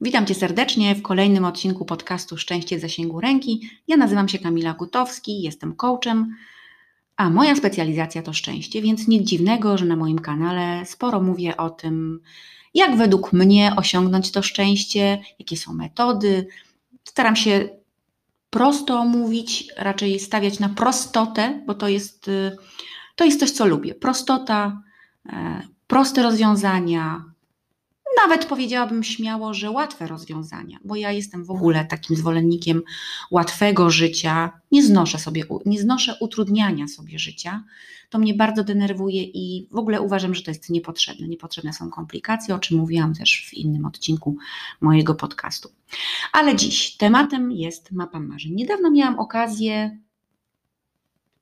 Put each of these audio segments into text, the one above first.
Witam Cię serdecznie w kolejnym odcinku podcastu Szczęście w zasięgu ręki. Ja nazywam się Kamila Gutowski, jestem coachem, a moja specjalizacja to szczęście, więc nic dziwnego, że na moim kanale sporo mówię o tym, jak według mnie osiągnąć to szczęście, jakie są metody. Staram się prosto mówić, raczej stawiać na prostotę, bo to jest, to jest coś, co lubię. Prostota, e, proste rozwiązania, nawet powiedziałabym śmiało, że łatwe rozwiązania, bo ja jestem w ogóle takim zwolennikiem łatwego życia. Nie znoszę sobie, nie znoszę utrudniania sobie życia. To mnie bardzo denerwuje i w ogóle uważam, że to jest niepotrzebne. Niepotrzebne są komplikacje, o czym mówiłam też w innym odcinku mojego podcastu. Ale dziś tematem jest mapa marzeń. Niedawno miałam okazję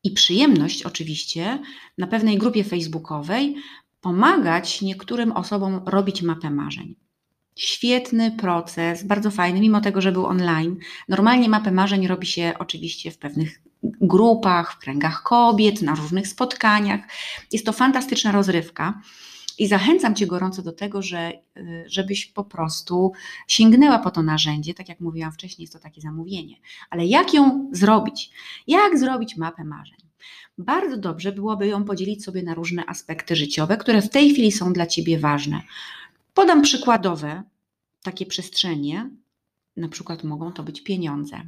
i przyjemność oczywiście na pewnej grupie facebookowej pomagać niektórym osobom robić mapę marzeń. Świetny proces, bardzo fajny, mimo tego, że był online. Normalnie mapę marzeń robi się oczywiście w pewnych grupach, w kręgach kobiet, na różnych spotkaniach. Jest to fantastyczna rozrywka. I zachęcam Cię gorąco do tego, że, y, żebyś po prostu sięgnęła po to narzędzie. Tak jak mówiłam wcześniej, jest to takie zamówienie. Ale jak ją zrobić? Jak zrobić mapę marzeń? Bardzo dobrze byłoby ją podzielić sobie na różne aspekty życiowe, które w tej chwili są dla Ciebie ważne. Podam przykładowe takie przestrzenie, na przykład mogą to być pieniądze.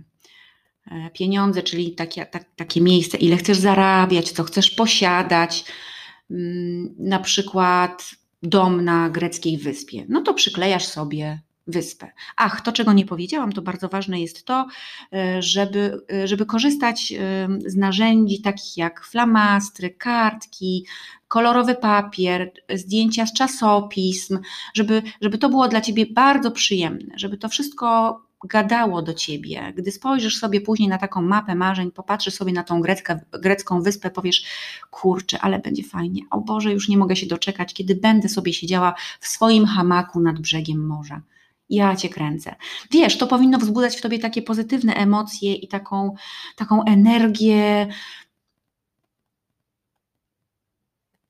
E, pieniądze, czyli takie, tak, takie miejsce, ile chcesz zarabiać, co chcesz posiadać, mm, na przykład dom na greckiej wyspie. No to przyklejasz sobie wyspę. Ach, to czego nie powiedziałam, to bardzo ważne jest to, e, żeby, e, żeby korzystać e, z narzędzi takich jak flamastry, kartki, kolorowy papier, zdjęcia z czasopism, żeby, żeby to było dla Ciebie bardzo przyjemne, żeby to wszystko gadało do ciebie. Gdy spojrzysz sobie później na taką mapę marzeń, popatrzysz sobie na tą grecką wyspę, powiesz, kurczę, ale będzie fajnie. O Boże, już nie mogę się doczekać, kiedy będę sobie siedziała w swoim hamaku nad brzegiem morza ja cię kręcę. Wiesz, to powinno wzbudzać w tobie takie pozytywne emocje i taką, taką energię,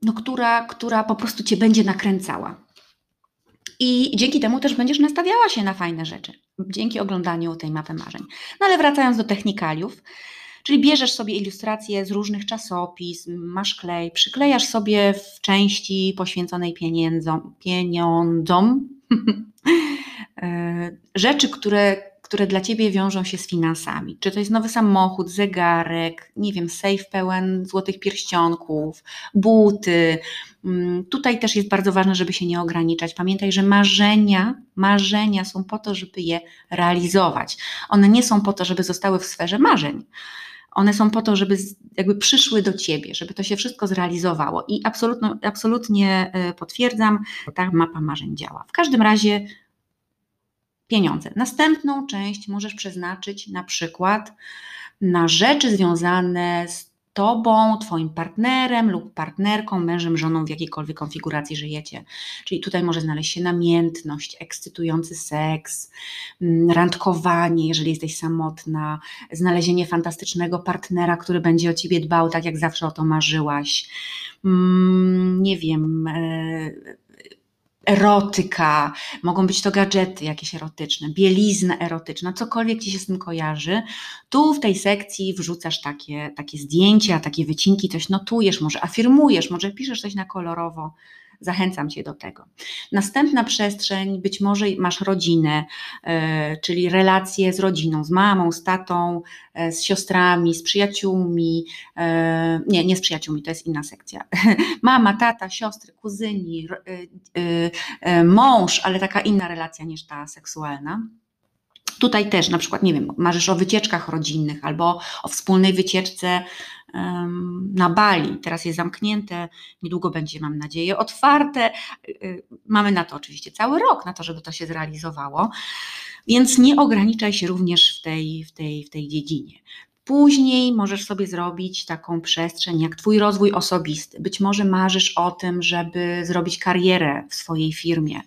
no, która, która po prostu cię będzie nakręcała. I dzięki temu też będziesz nastawiała się na fajne rzeczy, dzięki oglądaniu tej mapy marzeń. No ale wracając do technikaliów, czyli bierzesz sobie ilustracje z różnych czasopism, masz klej, przyklejasz sobie w części poświęconej pieniędzom, pieniądzom rzeczy, które, które dla ciebie wiążą się z finansami. Czy to jest nowy samochód, zegarek, nie wiem, safe pełen złotych pierścionków, buty. Mm, tutaj też jest bardzo ważne, żeby się nie ograniczać. Pamiętaj, że marzenia, marzenia są po to, żeby je realizować. One nie są po to, żeby zostały w sferze marzeń. One są po to, żeby jakby przyszły do ciebie, żeby to się wszystko zrealizowało. I absolutnie, absolutnie e, potwierdzam, ta mapa marzeń działa. W każdym razie pieniądze. Następną część możesz przeznaczyć na przykład na rzeczy związane z tobą, twoim partnerem lub partnerką, mężem, żoną, w jakiejkolwiek konfiguracji żyjecie. Czyli tutaj może znaleźć się namiętność, ekscytujący seks, mm, randkowanie, jeżeli jesteś samotna, znalezienie fantastycznego partnera, który będzie o ciebie dbał tak, jak zawsze o to marzyłaś. Mm, nie wiem, e, erotyka, mogą być to gadżety jakieś erotyczne, bielizna erotyczna, cokolwiek ci się z tym kojarzy. Tu w tej sekcji wrzucasz takie, takie zdjęcia, takie wycinki, coś notujesz, może afirmujesz, może piszesz coś na kolorowo. Zachęcam Cię do tego. Następna przestrzeń, być może masz rodzinę, e, czyli relacje z rodziną, z mamą, z tatą, e, z siostrami, z przyjaciółmi. E, nie, nie z przyjaciółmi, to jest inna sekcja. Mama, tata, siostry, kuzyni, mąż, ale taka inna relacja niż ta seksualna. Tutaj też na przykład, nie wiem, marzysz o wycieczkach rodzinnych albo o wspólnej wycieczce na Bali. Teraz jest zamknięte, niedługo będzie, mam nadzieję, otwarte. Y, y, mamy na to oczywiście cały rok, na to, żeby to się zrealizowało. Więc nie ograniczaj się również w tej, w tej, w tej dziedzinie. Później możesz sobie zrobić taką przestrzeń jak Twój rozwój osobisty. Być może marzysz o tym, żeby zrobić karierę w swojej firmie,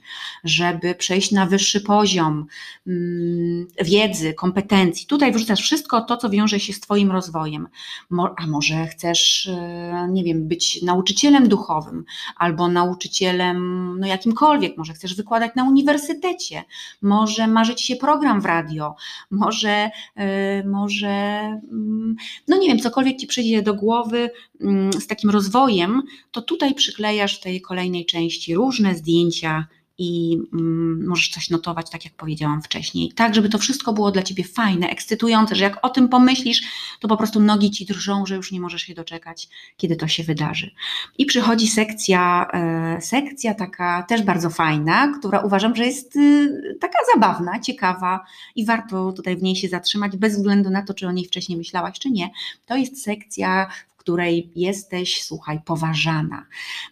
żeby przejść na wyższy poziom mm, wiedzy, kompetencji. Tutaj wrzucasz wszystko to, co wiąże się z Twoim rozwojem. A może chcesz, e, nie wiem, być nauczycielem duchowym albo nauczycielem, no jakimkolwiek, może chcesz wykładać na uniwersytecie, może marzy Ci się program w radio, może, e, może no nie wiem, cokolwiek ci przyjdzie do głowy mm, z takim rozwojem, to tutaj przyklejasz w tej kolejnej części różne zdjęcia i mm, możesz coś notować, tak jak powiedziałam wcześniej, tak, żeby to wszystko było dla ciebie fajne, ekscytujące, że jak o tym pomyślisz, to po prostu nogi ci drżą, że już nie możesz się doczekać, kiedy to się wydarzy. I przychodzi sekcja, e, sekcja taka też bardzo fajna, która uważam, że jest y, taka zabawna, ciekawa i warto tutaj w niej się zatrzymać, bez względu na to, czy o niej wcześniej myślałaś, czy nie. To jest sekcja, której jesteś, słuchaj, poważana.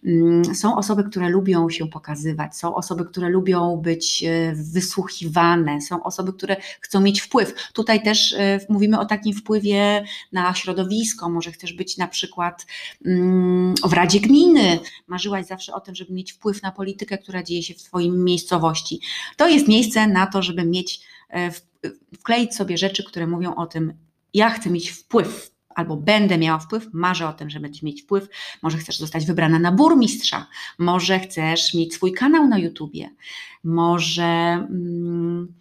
Mm, są osoby, które lubią się pokazywać, są osoby, które lubią być e, wysłuchiwane, są osoby, które chcą mieć wpływ. Tutaj też e, mówimy o takim wpływie na środowisko. Może chcesz być na przykład mm, w Radzie Gminy, marzyłaś zawsze o tym, żeby mieć wpływ na politykę, która dzieje się w Twoim miejscowości. To jest miejsce na to, żeby mieć, e, wkleić sobie rzeczy, które mówią o tym, ja chcę mieć wpływ albo będę miała wpływ, marzę o tym, żeby mieć wpływ, może chcesz zostać wybrana na burmistrza, może chcesz mieć swój kanał na YouTubie, może mm,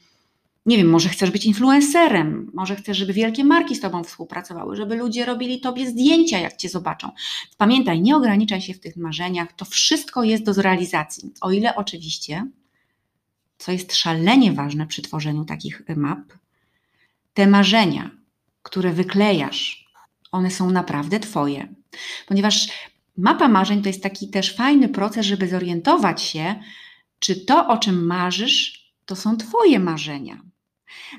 nie wiem, może chcesz być influencerem, może chcesz, żeby wielkie marki z Tobą współpracowały, żeby ludzie robili Tobie zdjęcia, jak Cię zobaczą. Pamiętaj, nie ograniczaj się w tych marzeniach, to wszystko jest do zrealizacji. O ile oczywiście, co jest szalenie ważne przy tworzeniu takich map, te marzenia, które wyklejasz, one są naprawdę Twoje. Ponieważ mapa marzeń to jest taki też fajny proces, żeby zorientować się, czy to, o czym marzysz, to są Twoje marzenia.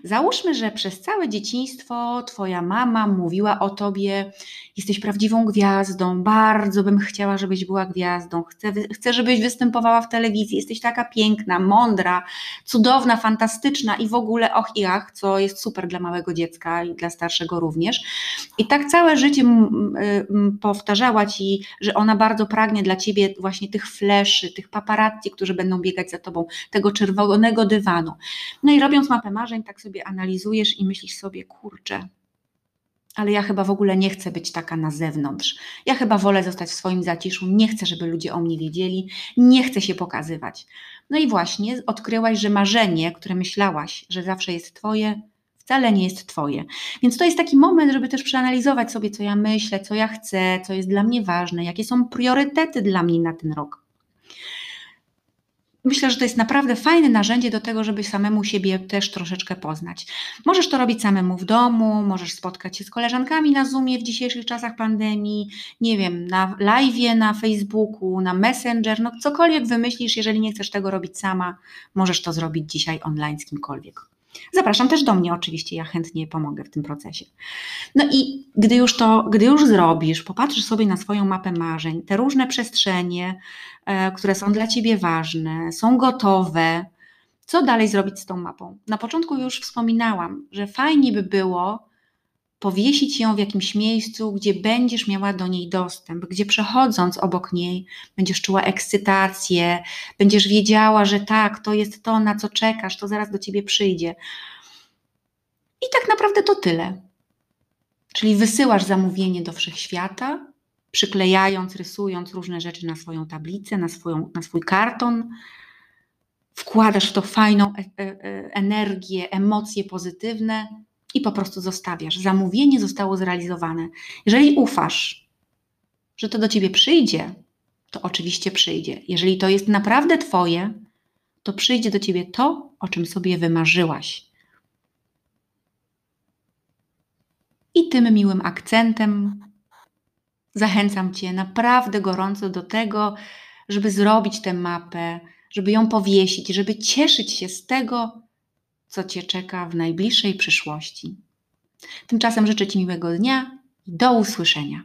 Załóżmy, że przez całe dzieciństwo Twoja mama mówiła o Tobie, jesteś prawdziwą gwiazdą, bardzo bym chciała, żebyś była gwiazdą, chcę, chcę, żebyś występowała w telewizji, jesteś taka piękna, mądra, cudowna, fantastyczna i w ogóle och i ach, co jest super dla małego dziecka i dla starszego również. I tak całe życie powtarzała Ci, że ona bardzo pragnie dla Ciebie właśnie tych fleszy, tych paparazzi, którzy będą biegać za Tobą, tego czerwonego dywanu. No i robiąc mapę marzeń, tak sobie analizujesz i myślisz sobie, kurczę, ale ja chyba w ogóle nie chcę być taka na zewnątrz. Ja chyba wolę zostać w swoim zaciszu, nie chcę, żeby ludzie o mnie wiedzieli, nie chcę się pokazywać. No i właśnie odkryłaś, że marzenie, które myślałaś, że zawsze jest Twoje, wcale nie jest Twoje. Więc to jest taki moment, żeby też przeanalizować sobie, co ja myślę, co ja chcę, co jest dla mnie ważne, jakie są priorytety dla mnie na ten rok myślę, że to jest naprawdę fajne narzędzie do tego, żeby samemu siebie też troszeczkę poznać. Możesz to robić samemu w domu, możesz spotkać się z koleżankami na Zoomie w dzisiejszych czasach pandemii, nie wiem, na live, na Facebooku, na Messenger, no cokolwiek wymyślisz, jeżeli nie chcesz tego robić sama, możesz to zrobić dzisiaj online z kimkolwiek. Zapraszam też do mnie oczywiście, ja chętnie pomogę w tym procesie. No i gdy już to, gdy już zrobisz, popatrzysz sobie na swoją mapę marzeń, te różne przestrzenie, e, które są dla Ciebie ważne, są gotowe, co dalej zrobić z tą mapą? Na początku już wspominałam, że fajnie by było powiesić ją w jakimś miejscu, gdzie będziesz miała do niej dostęp, gdzie przechodząc obok niej będziesz czuła ekscytację, będziesz wiedziała, że tak, to jest to, na co czekasz, to zaraz do ciebie przyjdzie. I tak naprawdę to tyle. Czyli wysyłasz zamówienie do wszechświata, przyklejając, rysując różne rzeczy na swoją tablicę, na, swoją, na swój karton, wkładasz w to fajną e, e, e, energię, emocje pozytywne i po prostu zostawiasz. Zamówienie zostało zrealizowane. Jeżeli ufasz, że to do ciebie przyjdzie, to oczywiście przyjdzie. Jeżeli to jest naprawdę Twoje, to przyjdzie do ciebie to, o czym sobie wymarzyłaś. I tym miłym akcentem zachęcam Cię naprawdę gorąco do tego, żeby zrobić tę mapę, żeby ją powiesić, żeby cieszyć się z tego, co Cię czeka w najbliższej przyszłości. Tymczasem życzę Ci miłego dnia i do usłyszenia.